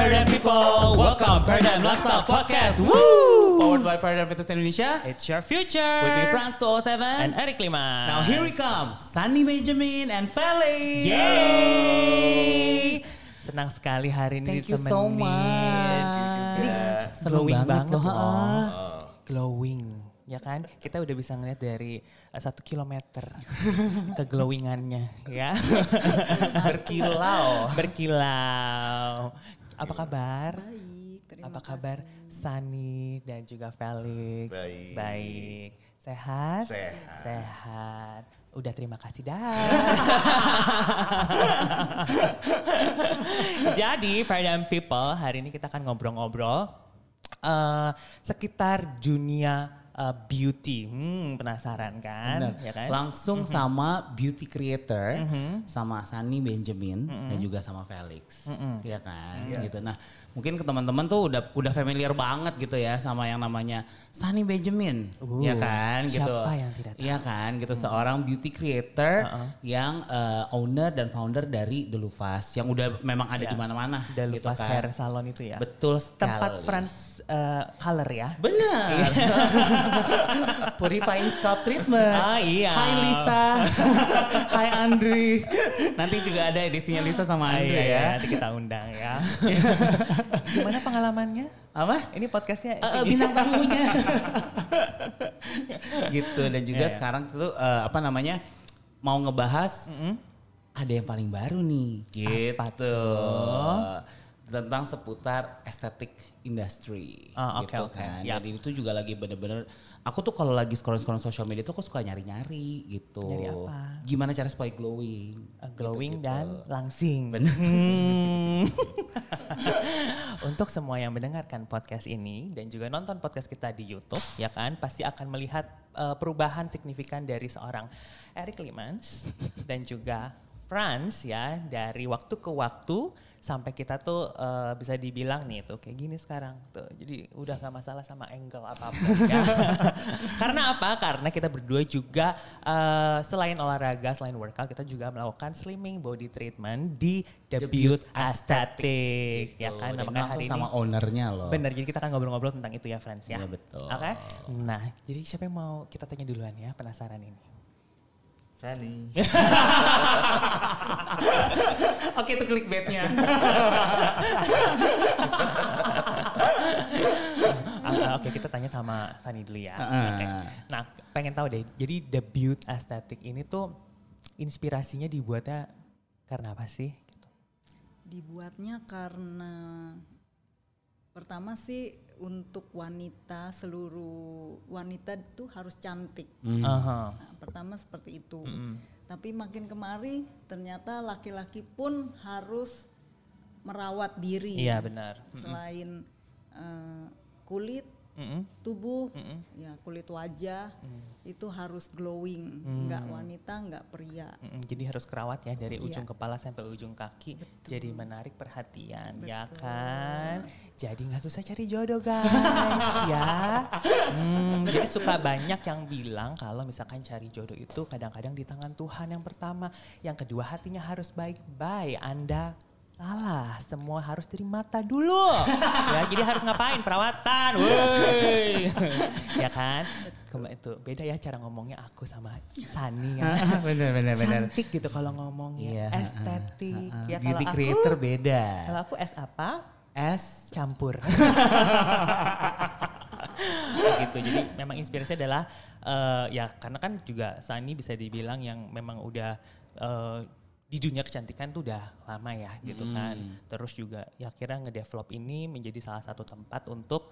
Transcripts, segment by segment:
Paradigm people, welcome Paradigm Lifestyle Podcast. Woo! Powered by Paradigm Fitness Indonesia. It's your future. With me, Franz 207. And Eric Lima. Now here we come, Sunny Benjamin and Felix. Yay! Senang sekali hari ini Thank you ditemenin. so much. Ini Seneng glowing banget banget, loh, loh. ha. Glowing. Ya kan, kita udah bisa ngeliat dari uh, satu kilometer ke glowingannya, ya. Berkilau. Berkilau. Apa kabar? Baik, terima Apa kabar Sani dan juga Felix? Baik. Baik. Sehat? Sehat. Sehat. Udah terima kasih dah. Jadi Paradigm People hari ini kita akan ngobrol-ngobrol eh, sekitar dunia eh, beauty. Hmm, penasaran kan? Bener. Ya kan? Langsung sama beauty creator, sama Sunny Benjamin dan juga sama Felix, ya kan, gitu. Nah, mungkin ke teman-teman tuh udah udah familiar banget gitu ya sama yang namanya Sunny Benjamin, Uh, ya kan, gitu. siapa yang tidak tahu? Iya kan, gitu. Seorang beauty creator yang eh, owner dan founder dari Delufas yang udah memang ada Ya. di mana-mana, The gitu Lufas kan. Hair Salon itu ya. Betul sekali. Tempat Friends eh, Color ya. Benar. Purifying scalp treatment. Ah, iya. Hai Lisa. Hai Andri. Nanti juga ada edisinya Lisa sama Ah, Andri iya, iya, ya. nanti kita undang ya. Gimana pengalamannya? Apa? Ini podcastnya eh, bintang tamunya. gitu dan juga iya. sekarang tuh eh, apa namanya mau ngebahas ada yang paling baru nih gitu tentang seputar estetik industry Ah, oke, gitu oke. kan Ya. jadi itu juga lagi bener-bener aku tuh kalau lagi scroll scroll sosial media tuh aku suka nyari-nyari gitu Nyari apa? gimana cara supaya glowing Uh, glowing Gitu-gitu. dan langsing. Bener. Hmm. Untuk semua yang mendengarkan podcast ini dan juga nonton podcast kita di YouTube, ya kan, pasti akan melihat uh, perubahan signifikan dari seorang Eric Limans dan juga Franz ya dari waktu ke waktu sampai kita tuh uh, bisa dibilang nih tuh kayak gini sekarang tuh jadi udah nggak masalah sama angle apa pun ya karena apa karena kita berdua juga uh, selain olahraga selain workout kita juga melakukan slimming body treatment di The, Aesthetic ya Gitu. kan Dan nah, makanya hari ini sama ownernya loh Bener, jadi kita akan ngobrol-ngobrol tentang itu ya friends ya. Iya, betul. Oke, nah jadi siapa yang mau kita tanya duluan ya penasaran ini? Sani. oke itu clickbaitnya Ah, Oke, kita tanya sama Sani dulu ya. Oke. Nah, pengen tahu deh. Jadi The Beauty Aesthetic ini tuh inspirasinya dibuatnya karena apa sih? Dibuatnya karena pertama sih untuk wanita seluruh wanita itu harus cantik. Hmm. Aha. Nah, pertama seperti itu. Tapi makin kemari ternyata laki-laki pun harus merawat diri. Iya benar. Selain eh, kulit, Tubuh, ya kulit wajah itu harus glowing, nggak wanita, nggak pria. Mm-mm, Jadi harus kerawat ya dari Iya. ujung kepala sampai ujung kaki. Jadi menarik perhatian ya kan. Jadi nggak susah cari jodoh guys ya. Hmm, jadi suka banyak yang bilang kalau misalkan cari jodoh itu kadang-kadang di tangan Tuhan yang pertama. Yang kedua hatinya harus baik-baik. Anda salah, semua harus dari mata dulu. ya, jadi harus ngapain? Perawatan. Woi. ya kan? Kema- itu beda ya cara ngomongnya aku sama Sani ya. Bener bener bener cantik gitu kalau ngomongnya Iya, estetik uh, uh, ya beauty kalau creator aku beda. kalau aku S apa? S campur. Gitu. Jadi memang inspirasinya adalah eh, ya karena kan juga Sani bisa dibilang yang memang udah eh, di dunia kecantikan tuh udah lama ya gitu kan. Terus juga ya kira ngedevelop ini menjadi salah satu tempat untuk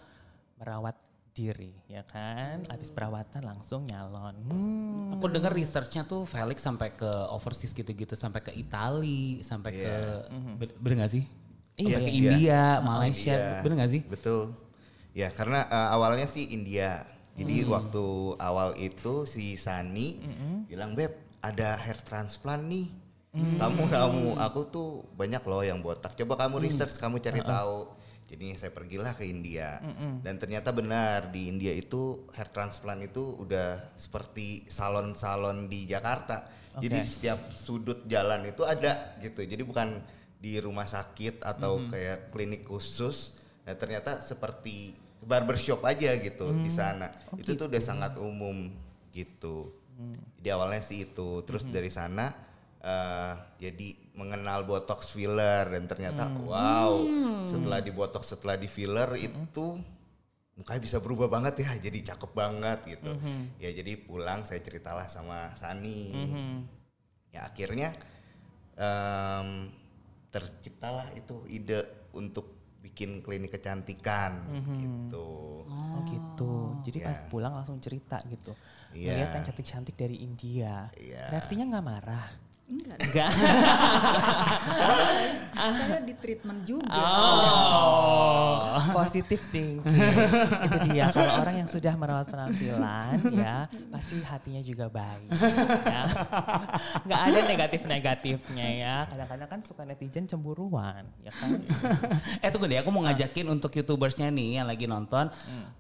merawat diri ya kan? Habis perawatan langsung nyalon. Hmm. aku dengar researchnya tuh Felix sampai ke overseas gitu-gitu sampai ke Itali sampai ke ben- bener gak sih? Iya, sampai ke iya. India Malaysia Iya, bener gak sih? Betul. Ya karena eh, awalnya sih India. Jadi waktu awal itu si Sani bilang beb ada hair transplant nih. Kamu kamu aku tuh banyak loh yang botak. Coba kamu research, kamu cari tahu. Jadi saya pergilah ke India dan ternyata benar di India itu hair transplant itu udah seperti salon-salon di Jakarta. Jadi Oke. di setiap sudut jalan itu ada gitu. Jadi bukan di rumah sakit atau kayak klinik khusus. Nah ternyata seperti barbershop aja gitu di sana. itu tuh udah sangat umum gitu. Jadi awalnya sih itu. Terus dari sana eh, jadi mengenal botox filler dan ternyata wow setelah di botox setelah di filler itu mukanya bisa berubah banget ya jadi cakep banget gitu. Ya jadi pulang saya ceritalah sama Sani. Ya akhirnya em, terciptalah itu ide untuk bikin klinik kecantikan gitu. Oh gitu. Jadi pas Iya. pulang langsung cerita gitu. Iya. Lihat yang cantik-cantik dari India. Iya. Reaksinya nggak marah? Enggak, Enggak. saya di treatment juga. Oh, positif thinking. Itu dia. Kalau orang yang sudah merawat penampilan, ya pasti hatinya juga baik. Ya. Nggak ada negatif-negatifnya ya. Kadang-kadang kan suka netizen cemburuan, ya kan? eh tunggu deh, aku mau ngajakin untuk youtubersnya nih yang lagi nonton,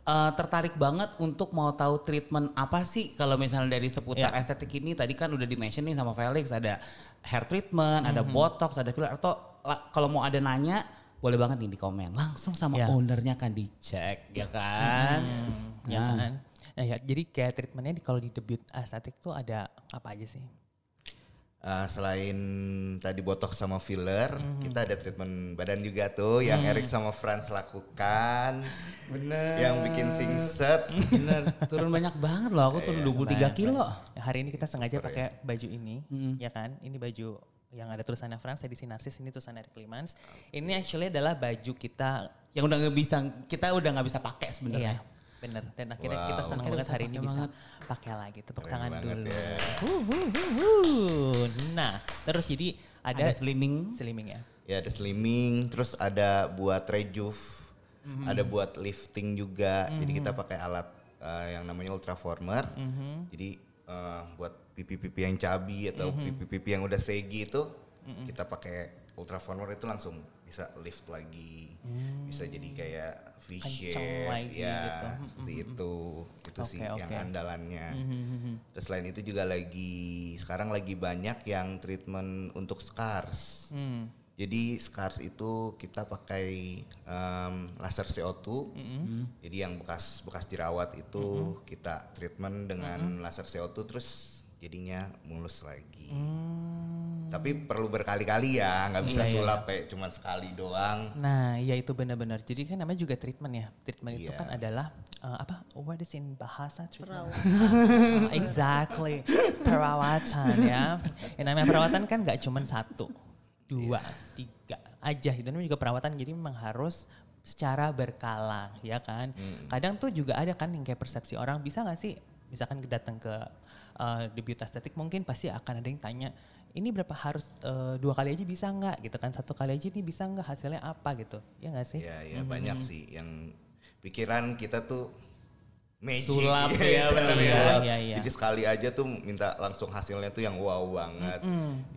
eh, tertarik banget untuk mau tahu treatment apa sih kalau misalnya dari seputar Ya. estetik ini tadi kan udah di mention nih sama Felix ada hair treatment, ada botox, ada filler atau la- kalau mau ada nanya boleh banget nih di komen langsung sama Ya. ownernya kan dicek ya kan. ya kan? Nah, ya, jadi kayak treatmentnya di, kalau di debut estetik tuh ada apa aja sih? Eh, selain tadi botox sama filler, kita ada treatment badan juga tuh yang Erik sama Franz lakukan. Bener. Yang bikin singset. Bener, turun banyak banget loh, aku turun 23 kilo. Hari ini kita sengaja pakai baju ini, ya kan? Ini baju yang ada tulisannya France, edisi Narsis, ini tulisannya Eric Clemens. Ini actually adalah baju kita Yang udah nggak bisa, kita udah nggak bisa pakai Iya, sebenarnya. Bener. Dan akhirnya Wow. kita senang Akhirnya banget hari ini bisa pakai lagi. Tepuk Keren tangan dulu. ya. Nah, terus jadi ada, Ada slimming. slimming ya. Ya ada slimming, terus ada buat rejuve, ada buat lifting juga. Jadi kita pakai alat eh, yang namanya ultraformer. Jadi eh, buat pipi-pipi yang cabi atau pipi-pipi yang udah segi itu kita pakai ultraformer itu langsung bisa lift lagi, bisa jadi kayak V Kenceng shape, lagi ya gitu. seperti itu. Itu sih Oke, yang andalannya. Terus selain itu juga lagi sekarang lagi banyak yang treatment untuk scars. Hmm. Jadi scars itu kita pakai em, laser CO2. Jadi yang bekas bekas jerawat itu kita treatment dengan laser CO2 terus jadinya mulus lagi. Tapi perlu berkali-kali ya, nggak bisa Iya, iya, sulap kayak cuman sekali doang. Nah, iya itu benar-benar. Jadi kan namanya juga treatment ya. Treatment itu Iya. kan adalah eh, apa? What is in bahasa treatment? Perawat. exactly. Perawatan ya. Yang namanya perawatan kan nggak cuma satu, dua, tiga aja. Itu namanya juga perawatan. Jadi memang harus secara berkala ya kan. Kadang tuh juga ada kan yang kayak persepsi orang bisa nggak sih misalkan datang ke uh, debut estetik mungkin pasti akan ada yang tanya ini berapa harus uh, dua kali aja bisa nggak gitu kan satu kali aja ini bisa nggak hasilnya apa gitu ya nggak sih Ya, ya banyak sih yang pikiran kita tuh magic. Sulap, Iya, ya, benar, sulap. iya. Iya, iya. Jadi sekali aja tuh minta langsung hasilnya tuh yang wow banget.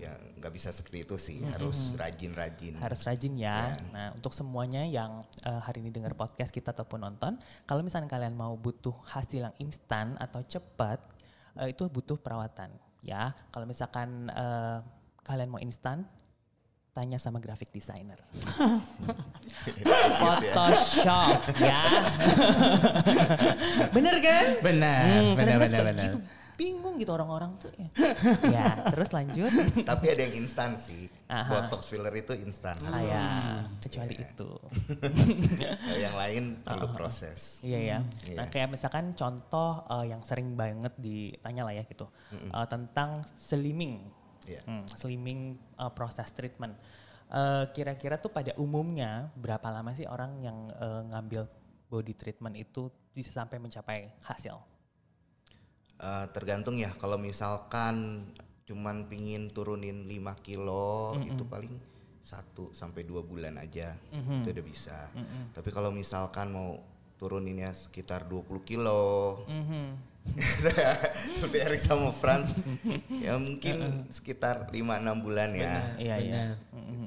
Ya nggak bisa seperti itu sih, harus rajin-rajin. harus rajin ya. Nah, untuk semuanya yang eh, hari ini dengar podcast kita ataupun nonton, kalau misalnya kalian mau butuh hasil yang instan atau cepat, eh, itu butuh perawatan ya. Kalau misalkan eh, kalian mau instan, tanya sama graphic designer. Gitu ya. Photoshop ya. Bener kan? Benar, Hmm, benar, benar, benar. gitu. Bingung gitu orang-orang tuh ya. ya, terus lanjut. Tapi ada yang instan sih. Aha. Botox filler itu instan. Ah, ya, kecuali itu. Kalau yang lain perlu proses. Iya ya. Iya. Nah kayak misalkan contoh eh, yang sering banget ditanya lah ya gitu eh, tentang slimming, Iya. Hmm, slimming eh, proses treatment. Eh, Kira-kira tuh pada umumnya berapa lama sih orang yang eh, ngambil body treatment itu bisa sampai mencapai hasil? Eh, tergantung ya. Kalau misalkan cuman pingin turunin 5 kilo itu paling satu sampai dua bulan aja. Itu udah bisa. Tapi kalau misalkan mau turuninnya sekitar 20 kilo. Seperti Erik sama Franz ya mungkin sekitar 5-6 bulan ya. Iya iya.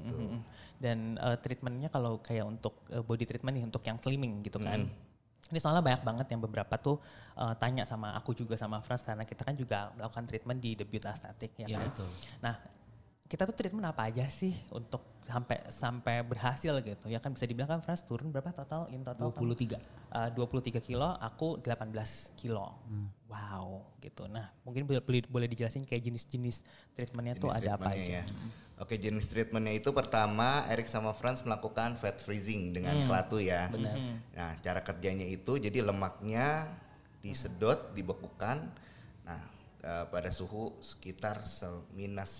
Gitu. Dan eh, treatmentnya kalau kayak untuk eh, body treatment nih untuk yang slimming gitu kan. Ini soalnya banyak banget yang beberapa tuh eh, tanya sama aku juga sama Frans karena kita kan juga melakukan treatment di debut estetik ya Iya, kan. betul. Nah kita tuh treatment apa aja sih untuk sampai sampai berhasil gitu ya kan bisa dibilang kan Frans turun berapa total in total 23. Uh, 23 kilo aku 18 kilo wow gitu nah mungkin boleh boleh dijelasin kayak jenis-jenis treatmentnya tuh Jenis ada apa aja ya. Oke jenis treatmentnya itu pertama Erik sama Franz melakukan fat freezing dengan Hmm. kelatu ya. Nah cara kerjanya itu jadi lemaknya disedot, dibekukan. Nah eh, pada suhu sekitar se- minus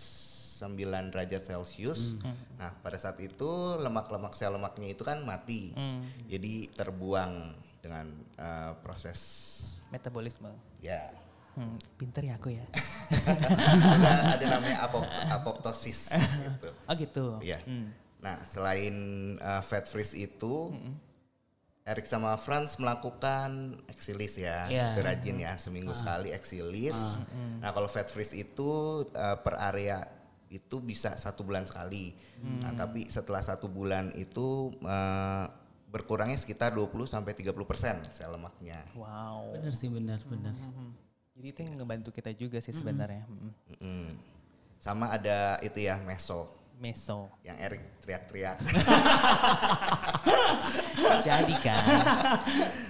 9 derajat Celcius. Hmm. Nah pada saat itu lemak-lemak sel lemaknya itu kan mati. Hmm. Jadi terbuang dengan eh, proses metabolisme ya hmm, pinter ya aku ya ada, ada namanya apop- apoptosis gitu. oh gitu Iya. Hmm. Nah, selain uh, fat freeze itu, Erik sama Franz melakukan exilis ya, itu rajin ya, seminggu sekali exilis. Nah, kalau fat freeze itu uh, per area itu bisa satu bulan sekali. Nah, tapi setelah satu bulan itu uh, berkurangnya sekitar 20 sampai 30 persen sel lemaknya. wow Bener sih bener bener. Mhm. jadi itu yang ngebantu kita juga sih sebenarnya Mm. Mm-mm. Sama ada itu ya meso meso. Yang Erik teriak-teriak. jadi guys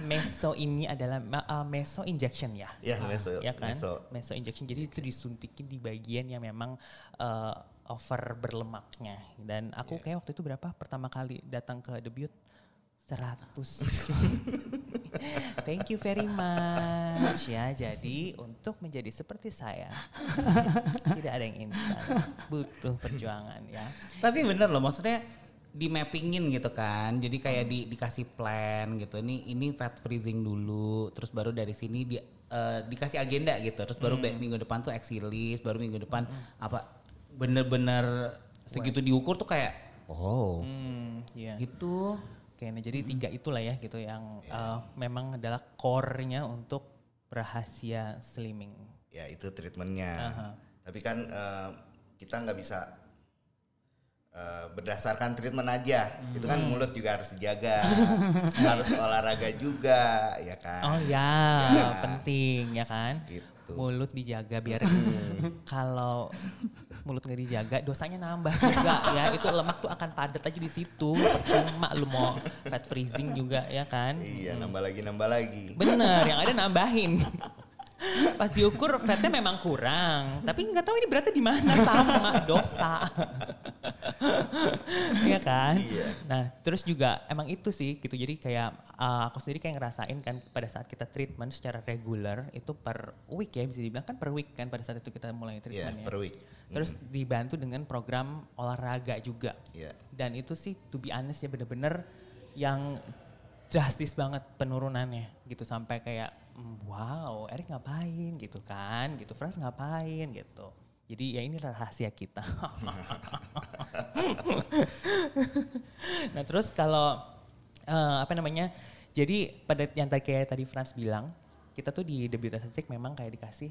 meso ini adalah uh, meso injection ya. Ya meso, ya kan? meso. meso injection. Jadi itu disuntikin di bagian yang memang uh, over berlemaknya. Dan aku kayak waktu itu berapa? Pertama kali datang ke debut 100 Thank you very much ya. Jadi untuk menjadi seperti saya tidak ada yang instan, butuh perjuangan ya. Tapi bener loh maksudnya di mappingin gitu kan. Jadi kayak di, dikasih plan gitu. Ini ini fat freezing dulu, terus baru dari sini di, eh, dikasih agenda gitu. Terus baru be- minggu depan tuh exilis, baru minggu depan apa bener-bener segitu diukur tuh kayak oh Hmm, ya. gitu. Oke, nah jadi tiga itulah ya gitu yang uh, memang adalah core-nya untuk rahasia slimming. ya itu treatmentnya. Tapi kan eh, kita nggak bisa eh, berdasarkan treatment aja. Itu kan mulut juga harus dijaga, harus olahraga juga, ya kan. Oh ya, Ya. penting ya kan. Gitu. Mulut dijaga biar kalau mulut nggak dijaga dosanya nambah juga ya. Itu lemak tuh akan padat aja di situ. Percuma lu mau fat freezing juga ya kan. Iya, nambah lagi, nambah lagi. Bener, yang ada nambahin. Pas diukur fatnya memang kurang, tapi nggak tahu ini beratnya di mana sama dosa. Iya kan? Iya. Nah, terus juga emang itu sih gitu. Jadi kayak uh, aku sendiri kayak ngerasain kan pada saat kita treatment secara regular itu per week ya bisa dibilang kan per week kan pada saat itu kita mulai Iya, treatment ya. per week. Terus dibantu dengan program olahraga juga. Iya. Dan itu sih to be honest ya bener-bener yang drastis banget penurunannya gitu sampai kayak "Hmm, wow Erik ngapain gitu kan gitu Frans ngapain gitu. Jadi ya ini rahasia kita. nah terus kalau eh, apa namanya jadi pada yang tadi kayak tadi Frans bilang kita tuh di debut estetik memang kayak dikasih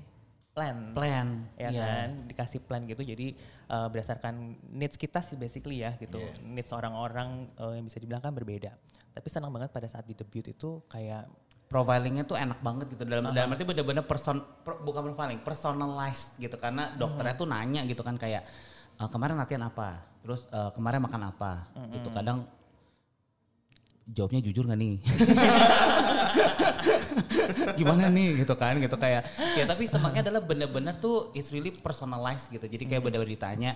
plan Plan. ya Iya. kan dikasih plan gitu jadi eh, berdasarkan needs kita sih basically ya gitu Iya. needs orang-orang eh, yang bisa dibilang kan berbeda tapi senang banget pada saat di debut itu kayak profilingnya tuh enak banget gitu. Dalam dalam arti bener-bener person per- bukan profiling personalized gitu. Karena dokternya tuh nanya gitu kan kayak "Eh, kemarin latihan apa? Terus eh, kemarin makan apa? Gitu. Kadang jawabnya jujur gak nih? Gimana nih? Gitu kan gitu kayak. Ya tapi semaknya adalah bener-bener tuh it's really personalized gitu. Jadi kayak bener-bener ditanya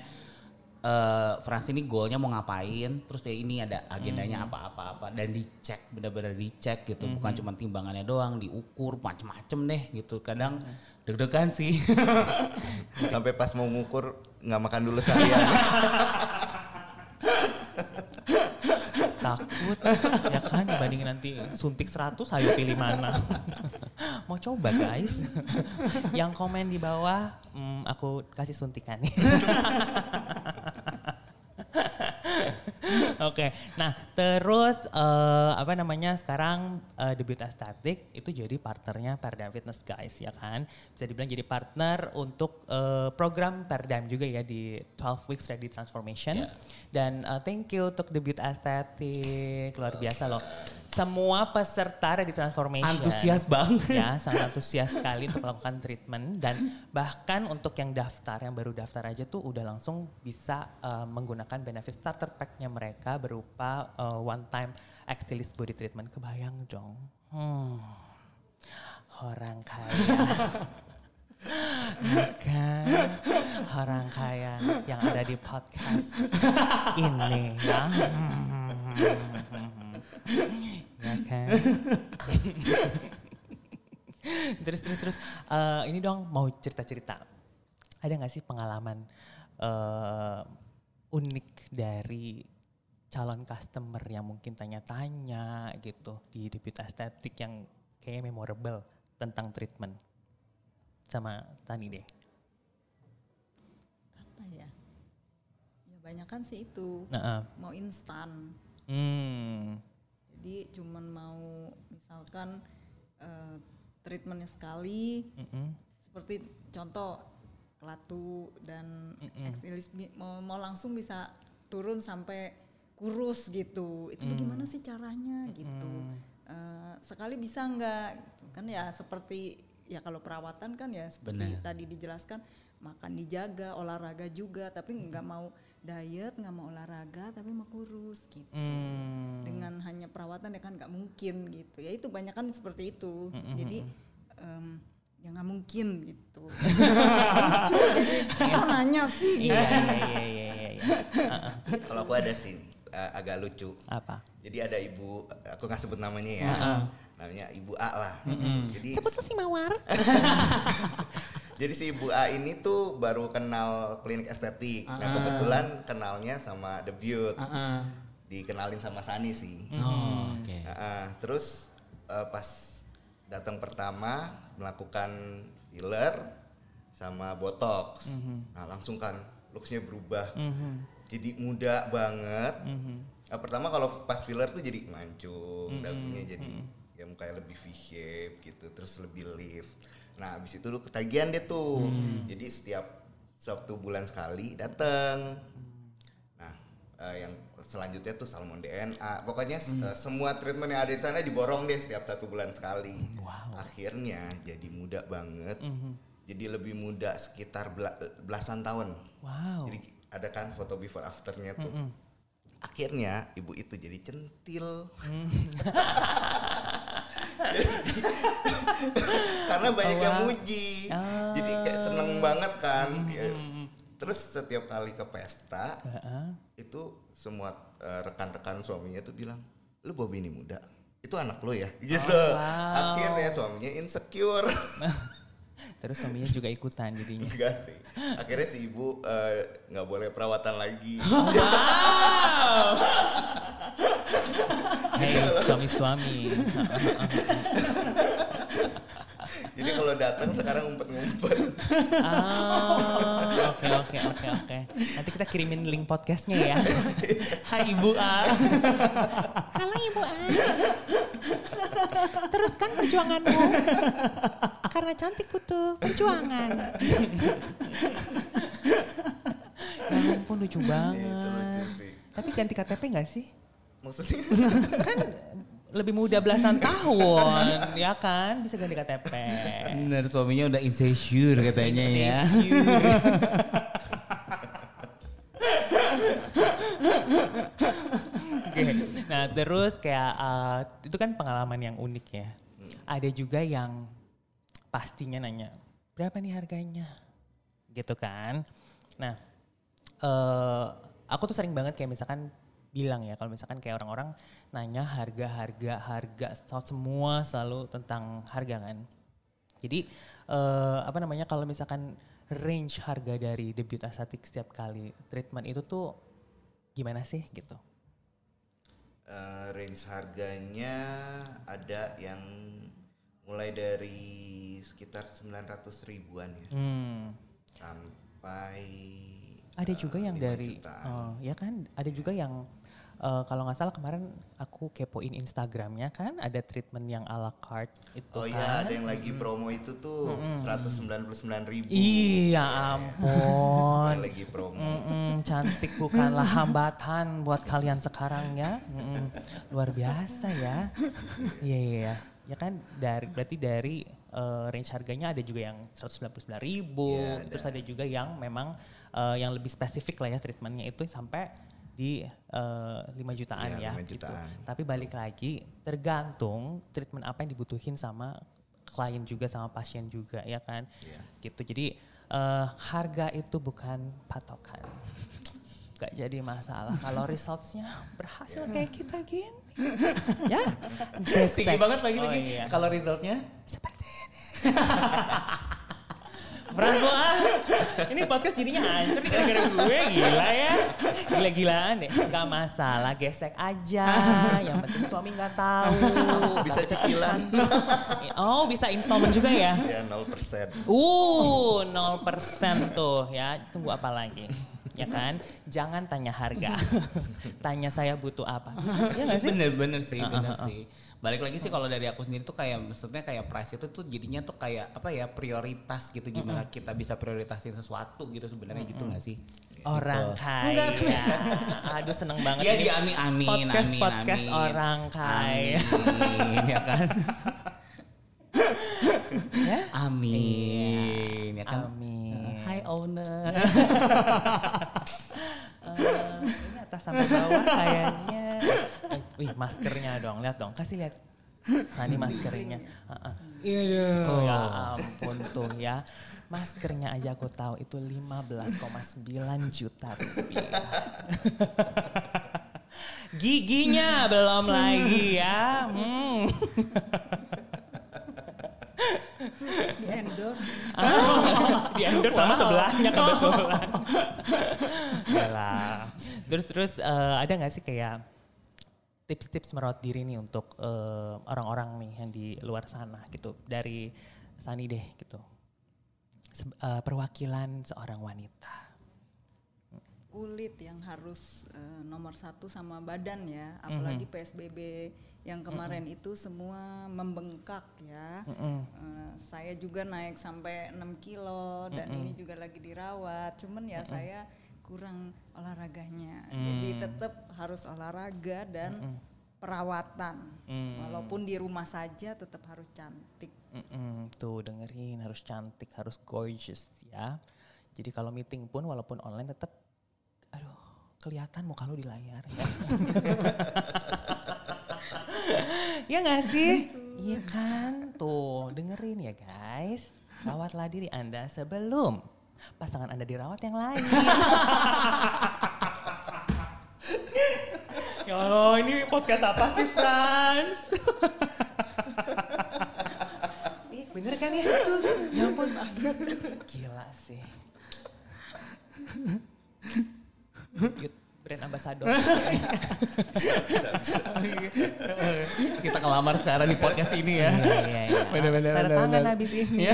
eh Frans ini goalnya mau ngapain terus ya ini ada agendanya apa-apa-apa dan dicek bener-bener dicek gitu. Bukan cuma timbangannya doang diukur macem-macem deh gitu. Kadang deg-degan sih. Sampai pas mau ngukur nggak makan dulu seharian. takut. Ya kan dibandingin nanti suntik 100 ayo pilih mana? Mau coba guys. Yang komen di bawah hmm, aku kasih suntikan Oke, nah terus eh, apa namanya sekarang eh, debut estetik itu jadi partnernya Paradigm Fitness guys ya kan? Bisa dibilang jadi partner untuk eh, program Paradigm juga ya di 12 Weeks Ready Transformation. Ya. dan eh, thank you untuk debut estetik. Luar biasa loh. Semua peserta di transformation Antusias banget. ya sangat antusias sekali untuk melakukan treatment. Dan bahkan untuk yang daftar yang baru daftar aja tuh udah langsung bisa uh, menggunakan benefit starter packnya mereka berupa uh, one time Axillis body treatment. Kebayang dong. Hmm. orang kaya. Bukan orang kaya yang ada di podcast ini. Ya. Ya kan? Terus terus terus. Uh, ini dong mau cerita cerita ada nggak sih pengalaman uh, unik dari calon customer yang mungkin tanya-tanya gitu di debut estetik yang kayak memorable tentang treatment sama Tani deh apa ya ya banyak kan sih itu nah, uh. mau instan hmm. jadi cuman mau misalkan uh, treatmentnya sekali Mm -mm. seperti contoh kelatu dan eksilis mau, mau langsung bisa turun sampai kurus gitu itu Mm. bagaimana sih caranya gitu Eh, sekali bisa nggak gitu. kan ya seperti ya kalau perawatan kan ya seperti Benar. tadi dijelaskan makan dijaga olahraga juga tapi nggak mau diet nggak mau olahraga tapi mau kurus gitu Hmm. dengan hanya perawatan ya kan nggak mungkin gitu ya itu banyak kan seperti itu jadi em, ya nggak mungkin gitu lucu jadi kok nanya sih Iya iya iya iya iya. iya. Kalau aku ada sih uh, agak lucu. Apa? Jadi ada ibu, aku nggak sebut namanya ya, namanya Ibu A lah. Jadi si Mawar. jadi si Ibu A ini tuh baru kenal klinik estetik. Nah kebetulan kenalnya sama The Beaut, Heeh. dikenalin sama Sani sih. Oh, oke. Heeh, terus eh, pas datang pertama melakukan filler sama botox, nah langsung kan looksnya berubah, jadi muda banget. Nah, pertama kalau pas filler tuh jadi mancung, dagunya jadi ya mukanya lebih V shape gitu, terus lebih lift. Nah abis itu lu ketagihan deh tuh, jadi setiap satu bulan sekali datang. Nah, eh, yang selanjutnya tuh salmon DNA. Pokoknya eh, semua treatment yang ada di sana diborong deh setiap satu bulan sekali. Akhirnya jadi muda banget. Jadi lebih muda sekitar bela- belasan tahun. Wow. Jadi ada kan foto before afternya tuh. Akhirnya ibu itu jadi centil. Karena banyak yang muji. Jadi kayak seneng banget kan. Ya. Terus setiap kali ke pesta Heeh. itu semua eh, rekan-rekan suaminya tuh bilang, "Lu Bobby ini muda." Itu anak lo ya? Gitu. Akhirnya suaminya insecure. Terus suaminya juga ikutan jadinya. Enggak sih. Akhirnya si ibu eh, nggak boleh perawatan lagi. Hei suami-suami. Jadi kalau datang sekarang ngumpet-ngumpet. Ah, oke oke oke oke. Nanti kita kirimin link podcastnya ya. Hai Ibu A. Halo Ibu A. Teruskan perjuanganmu. Karena cantik butuh perjuangan. ya ampun lucu lucu banget. Tapi ganti KTP nggak sih? Maksudnya Kan lebih muda belasan tahun, ya kan? Bisa ganti KTP. Bener suaminya udah insecure katanya ya. Oke. Nah terus kayak uh, itu kan pengalaman yang unik ya. Ada juga yang pastinya nanya berapa nih harganya, gitu kan? Nah, eh aku tuh sering banget kayak misalkan bilang ya kalau misalkan kayak orang-orang nanya harga harga semua selalu tentang harga kan. Jadi eh apa namanya kalau misalkan range harga dari debut estetik setiap kali treatment itu tuh gimana sih gitu? eh, range harganya ada yang mulai dari sekitar 900 ribuan ya Hmm. sampai Ada eh, juga yang 5 dari jutaan. oh, ya kan ada juga yang eh, kalau nggak salah kemarin aku kepoin Instagramnya kan ada treatment yang ala carte itu Oh kan. iya, ada yang lagi promo itu tuh 199 ribu. Iya ampun. Yang lagi promo. Mm-mm, cantik bukanlah hambatan buat kalian sekarang ya. Mm-mm, luar biasa ya. Iya iya iya. Ya kan dari berarti dari eh, range harganya ada juga yang 199 ribu, Iya, terus ada juga yang memang eh, yang lebih spesifik lah ya treatmentnya itu sampai di eh, 5 jutaan Iya, ya. 5 gitu. jutaan. Tapi balik lagi tergantung treatment apa yang dibutuhin sama klien juga sama pasien juga ya kan. Iya. Gitu. Jadi eh, harga itu bukan patokan. Gak jadi masalah kalau resultsnya berhasil Iya. kayak kita gini. ya. Tinggi banget lagi Oh, lagi. iya. Kalau resultnya? François, ini podcast jadinya hancur nih gara-gara gue gila ya. Gila-gilaan deh. Gak masalah, gesek aja. Yang penting suami gak tahu. Bisa cicilan. Oh bisa installment juga ya? ya 0%. Uh, 0% tuh ya. Tunggu apa lagi? Ya kan? Jangan tanya harga. tanya saya butuh apa. Iya gak sih? Bener bener sih, bener sih. Balik lagi sih kalau dari aku sendiri tuh kayak maksudnya kayak price itu tuh jadinya tuh kayak apa ya prioritas gitu gimana kita bisa prioritasin sesuatu gitu sebenarnya gitu nggak sih? Orang Gitu. kaya. Aduh seneng banget. Ya di amin amin podcast, amin Podcast amin. orang kaya. Amin ya kan? Ya? Amin ya kan? Amin. Hai owner. Eh, ini atas sampai bawah kayaknya. Eh, wih maskernya dong, lihat dong, kasih lihat. Sani maskernya. Heeh. Iya Oh ya ampun tuh ya. Maskernya aja aku tahu itu 15,9 juta rupiah. Giginya belum lagi ya. Hmm. di endorse Ah, di endorse sama sebelahnya kebetulan. Terus terus eh, ada nggak sih kayak tips-tips merawat diri nih untuk eh, orang-orang nih yang di luar sana gitu. Dari Sani deh gitu. Se- eh, perwakilan seorang wanita. kulit yang harus eh, nomor satu sama badan ya. Apalagi psbb yang kemarin itu semua membengkak ya. Mm-mm. Eh, saya juga naik sampai 6 kilo dan ini juga lagi dirawat. Cuman ya saya kurang olahraganya jadi tetap harus olahraga dan perawatan walaupun di rumah saja tetap harus cantik Mm-mm, tuh dengerin harus cantik, harus gorgeous ya. Jadi kalau meeting pun walaupun online tetap aduh kelihatan muka lu di layar ya. ya nggak sih? Iya kan? Tuh dengerin ya guys. Rawatlah diri Anda sebelum pasangan Anda dirawat yang lain. ya Allah ini podcast apa sih Frans? Ih, bener kan ya? Ya ampun. Gila sih. Brand ambassador. Kita kelamar sekarang di podcast ini ya. Iya, iya, iya. Bener, bener, Tanda tangan habis ini.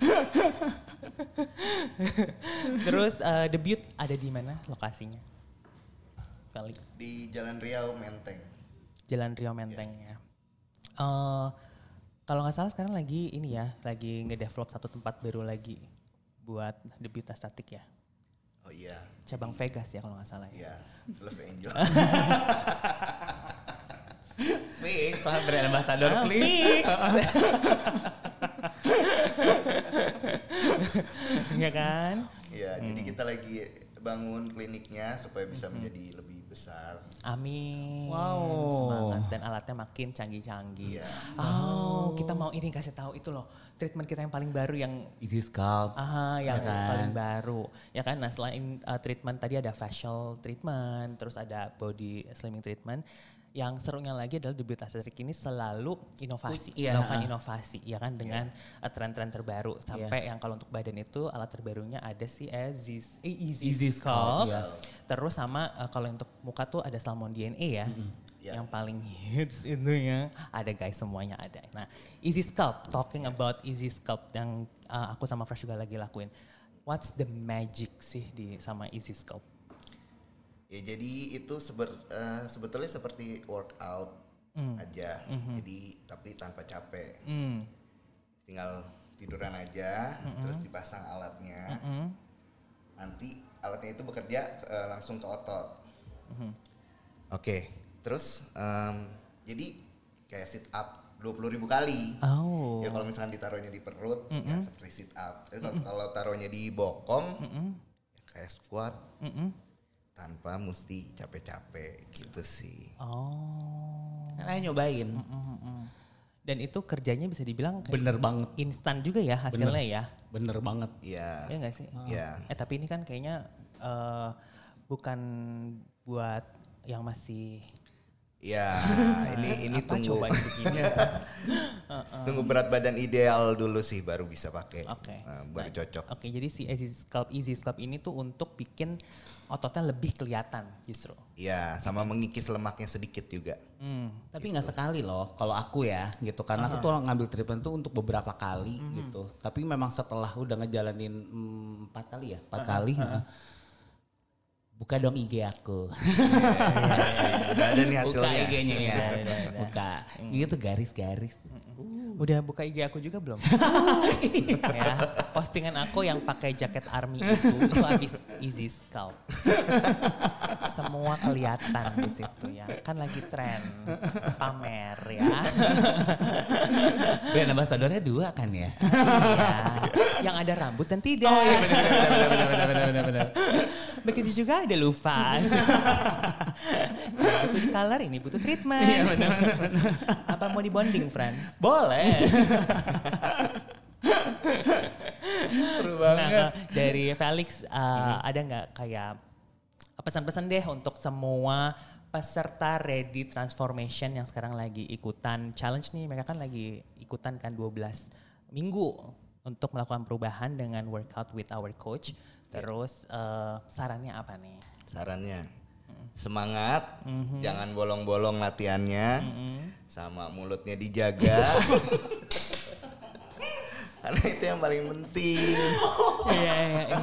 Terus eh, debut ada di mana lokasinya? Kali Di Jalan Riau Menteng. Jalan Rio Menteng ya. Eh, kalau nggak salah sekarang lagi ini ya, lagi ngedevelop satu tempat baru lagi buat debut statik ya. Oh iya. Cabang Vegas ya kalau nggak salah ya. Iya, Los Angeles. Fix, Pak, brand ambassador Ah, please. fix. ya kan? Iya, Hmm. jadi kita lagi bangun kliniknya supaya bisa menjadi lebih besar. Amin. Wow. Semangat dan alatnya makin canggih-canggih. Iya. Oh, kita mau ini kasih tahu itu loh. Treatment kita yang paling baru yang Easy scalp. Aha, yang Ya kan? paling baru. Ya kan, nah selain uh, treatment tadi ada facial treatment, terus ada body slimming treatment. Yang serunya lagi adalah debut aesthetic ini selalu inovasi, Iya, melakukan inovasi, ya kan dengan uh, tren-tren terbaru. Sampai yang kalau untuk badan itu alat terbarunya ada si Easy, eh, Easy, Easy Scalp, ya. Terus sama uh, kalau untuk muka tuh ada Salmon DNA ya. Ya. Yang paling hits itu ya. Ada guys semuanya ada. Nah, Easy Scalp, talking about Easy Scalp yang uh, aku sama Fresh juga lagi lakuin. What's the magic sih di sama Easy Scalp? Ya jadi itu seber- eh, sebetulnya seperti workout aja. Jadi tapi tanpa capek. Hmm. Tinggal tiduran aja, terus dipasang alatnya. Nanti alatnya itu bekerja eh, langsung ke otot. Oke, terus em, jadi kayak sit up 20.000 ribu kali. Oh. Ya kalau misalkan ditaruhnya di perut, ya seperti sit up. Tapi kalau- kalau taruhnya di bokong, ya kayak squat Mm-mm. Tanpa mesti capek-capek gitu sih. Oh. Kan ayo nyobain. Mm-mm. Dan itu kerjanya bisa dibilang kayak Bener banget. instan juga ya hasilnya ya. Bener banget. Iya. Ya nggak sih? Iya. Eh tapi ini kan kayaknya eh, bukan buat yang masih Ya, ini ini apa tunggu coba begini. tunggu berat badan ideal dulu sih baru bisa pakai. Oke. Eh, baru Nah, cocok. Oke, jadi si Easy Sculpt Easy Sculpt ini tuh untuk bikin ototnya lebih kelihatan justru. Ya, sama mengikis lemaknya sedikit juga. Hmm. Tapi nggak sekali loh, kalau aku ya gitu. Karena aku tuh ngambil treatment tuh untuk beberapa kali gitu. Tapi memang setelah udah ngejalanin mm, empat kali ya, empat kali. heeh. Buka dong IG aku. Udah ada nih Buka hasilnya. IG-nya ya. Udah, udah, udah. Buka. Gitu garis-garis. Udah buka IG aku juga belum? ya, postingan aku yang pakai jaket army itu itu habis Easy Sculpt. Semua kelihatan di situ ya. Kan lagi tren pamer ya. Brand ambassadornya dua kan ya? Iya. Yang ada rambut dan tidak. Oh iya benar benar benar benar benar benar benar. Begitu juga ada Lufas. Saya butuh color ini butuh treatment. Iya benar benar. Apa mau di bonding, friend? Boleh. Seru Nah, banget. ke- dari Felix uh, ada nggak kayak pesan-pesan deh untuk semua peserta Ready Transformation yang sekarang lagi ikutan challenge nih, mereka kan lagi ikutan kan 12 minggu untuk melakukan perubahan dengan workout with our coach. Terus uh, sarannya apa nih? Sarannya semangat, jangan bolong-bolong latihannya, sama mulutnya dijaga. Karena itu yang paling penting. Iya, iya, iya.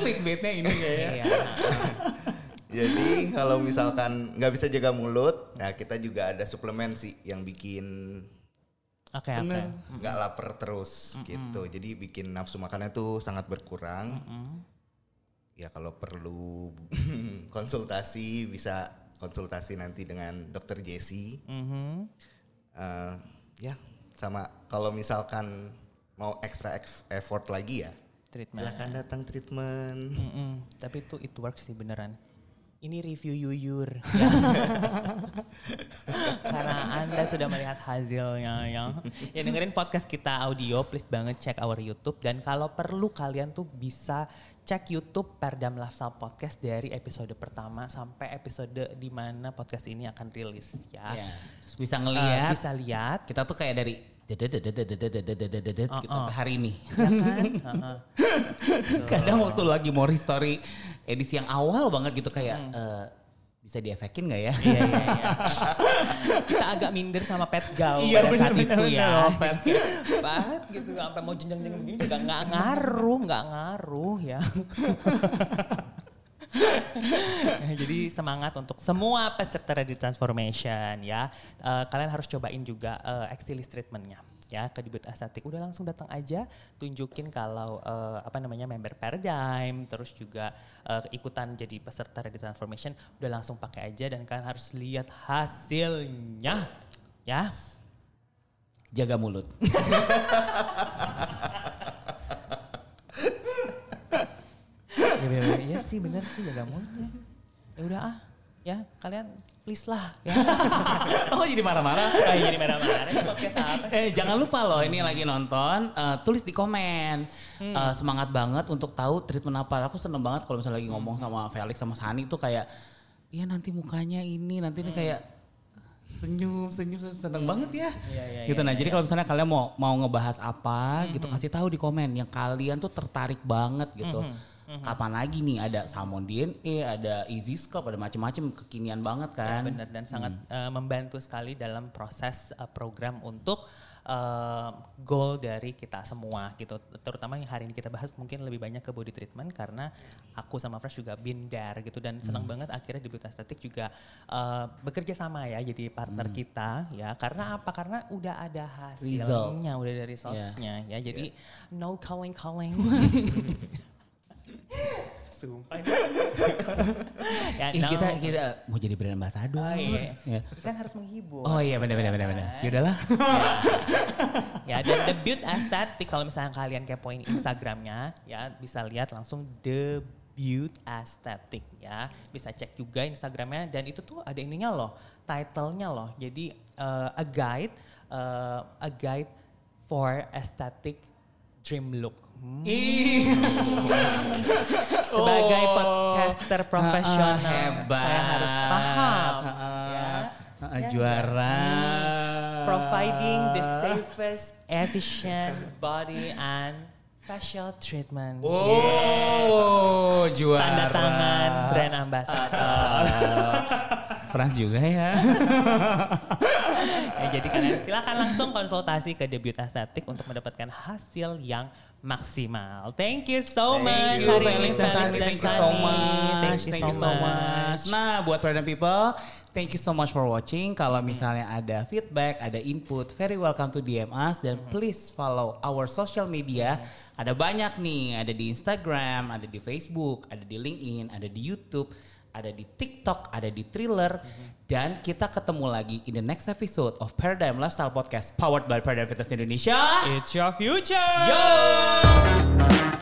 Clickbaitnya ini kayaknya. Iya. Jadi kalau misalkan nggak bisa jaga mulut, nah kita juga ada suplemen sih yang bikin Oke, oke. nggak lapar terus gitu. Jadi bikin nafsu makannya tuh sangat berkurang. Ya kalau perlu konsultasi bisa konsultasi nanti dengan dokter Jesse. Mhm. Eh, ya sama kalau misalkan mau extra ex- effort lagi ya Treatment. silahkan datang treatment. Mm-mm. Tapi itu it works sih beneran. Ini review yuyur. Karena Anda sudah melihat hasilnya ya. Ya dengerin podcast kita audio, please banget cek our YouTube. Dan kalau perlu kalian tuh bisa cek YouTube Perdam Lifestyle Podcast dari episode pertama sampai episode di mana podcast ini akan rilis ya. Ya, bisa Eh, ngelihat. bisa lihat Kita tuh kayak dari hari ini. Kadang waktu lagi mau story edisi yang awal banget gitu kayak bisa diefekin nggak ya? Kita agak minder sama pet gal Iya, pada saat itu ya. Pet. Pet gitu sampai mau jenjang-jenjang begini juga nggak ngaruh, nggak ngaruh ya. Jadi semangat untuk semua peserta Ready Transformation ya. Eh, kalian harus cobain juga uh, Exilis treatmentnya ya ke Debut Estetik. Udah langsung datang aja tunjukin kalau eh, apa namanya member Paradigm terus juga eh, ikutan jadi peserta Ready Transformation udah langsung pakai aja dan kalian harus lihat hasilnya ya. Jaga mulut. Iya sih bener sih jaga mulutnya. Ya udah ah ya kalian please lah ya. oh jadi marah-marah? Ah, jadi marah-marah? Eh jangan lupa loh ini lagi nonton eh, tulis di komen Eh, semangat banget untuk tahu treatment apa. Aku seneng banget kalau misalnya lagi ngomong sama Felix sama Sani tuh kayak iya nanti mukanya ini nanti ini kayak senyum senyum senyum, seneng banget ya. Iya, iya, gitu iya, nah jadi kalau misalnya kalian mau mau ngebahas apa gitu kasih tahu di komen yang kalian tuh tertarik banget gitu. Kapan lagi nih ada salmon DNA, ada easy scope, ada macam-macam kekinian banget Ya, kan. benar dan sangat eh, membantu sekali dalam proses eh, program untuk uh, goal dari kita semua gitu. Terutama yang hari ini kita bahas mungkin lebih banyak ke body treatment karena aku sama Fresh juga there gitu dan senang Hmm. banget akhirnya di Beauty Aesthetic juga uh, bekerja sama ya jadi partner Hmm. kita ya. Karena apa? Karena udah ada Result. hasilnya, udah ada resultsnya ya. Jadi no calling calling. Sumpah. ya, no. kita kita mau jadi brand ambassador. Oh, iya. Ya. kan harus menghibur. Oh iya benar benar benar benar. Ya udahlah. ya dan The Beauty Aesthetic kalau misalnya kalian kepoin Instagramnya ya bisa lihat langsung The Beauty Aesthetic ya bisa cek juga Instagramnya dan itu tuh ada ininya loh titlenya loh jadi uh, a guide uh, a guide for aesthetic dream look Hmm. Sebagai Oh. podcaster profesional Ah, hebat. saya harus paham Ah, ya ah, juara. providing the safest, efficient body and facial treatment. Oh, juara. Tanda tangan brand ambassador. Frans juga ya. ya, jadi kalian silakan langsung konsultasi ke Debut Aesthetic untuk mendapatkan hasil yang maksimal. Thank you so much. you, Felix Felix dan Thank you so much. Thank you so much. much. Nah, buat Paradigm People, thank you so much for watching. Kalau misalnya ada feedback, ada input, very welcome to DM us dan please follow our social media. Ada banyak nih, ada di Instagram, ada di Facebook, ada di LinkedIn, ada di YouTube, ada di TikTok, ada di Thriller dan kita ketemu lagi in the next episode of Paradigm Lifestyle Podcast powered by Paradigm Fitness Indonesia. It's your future. Yo!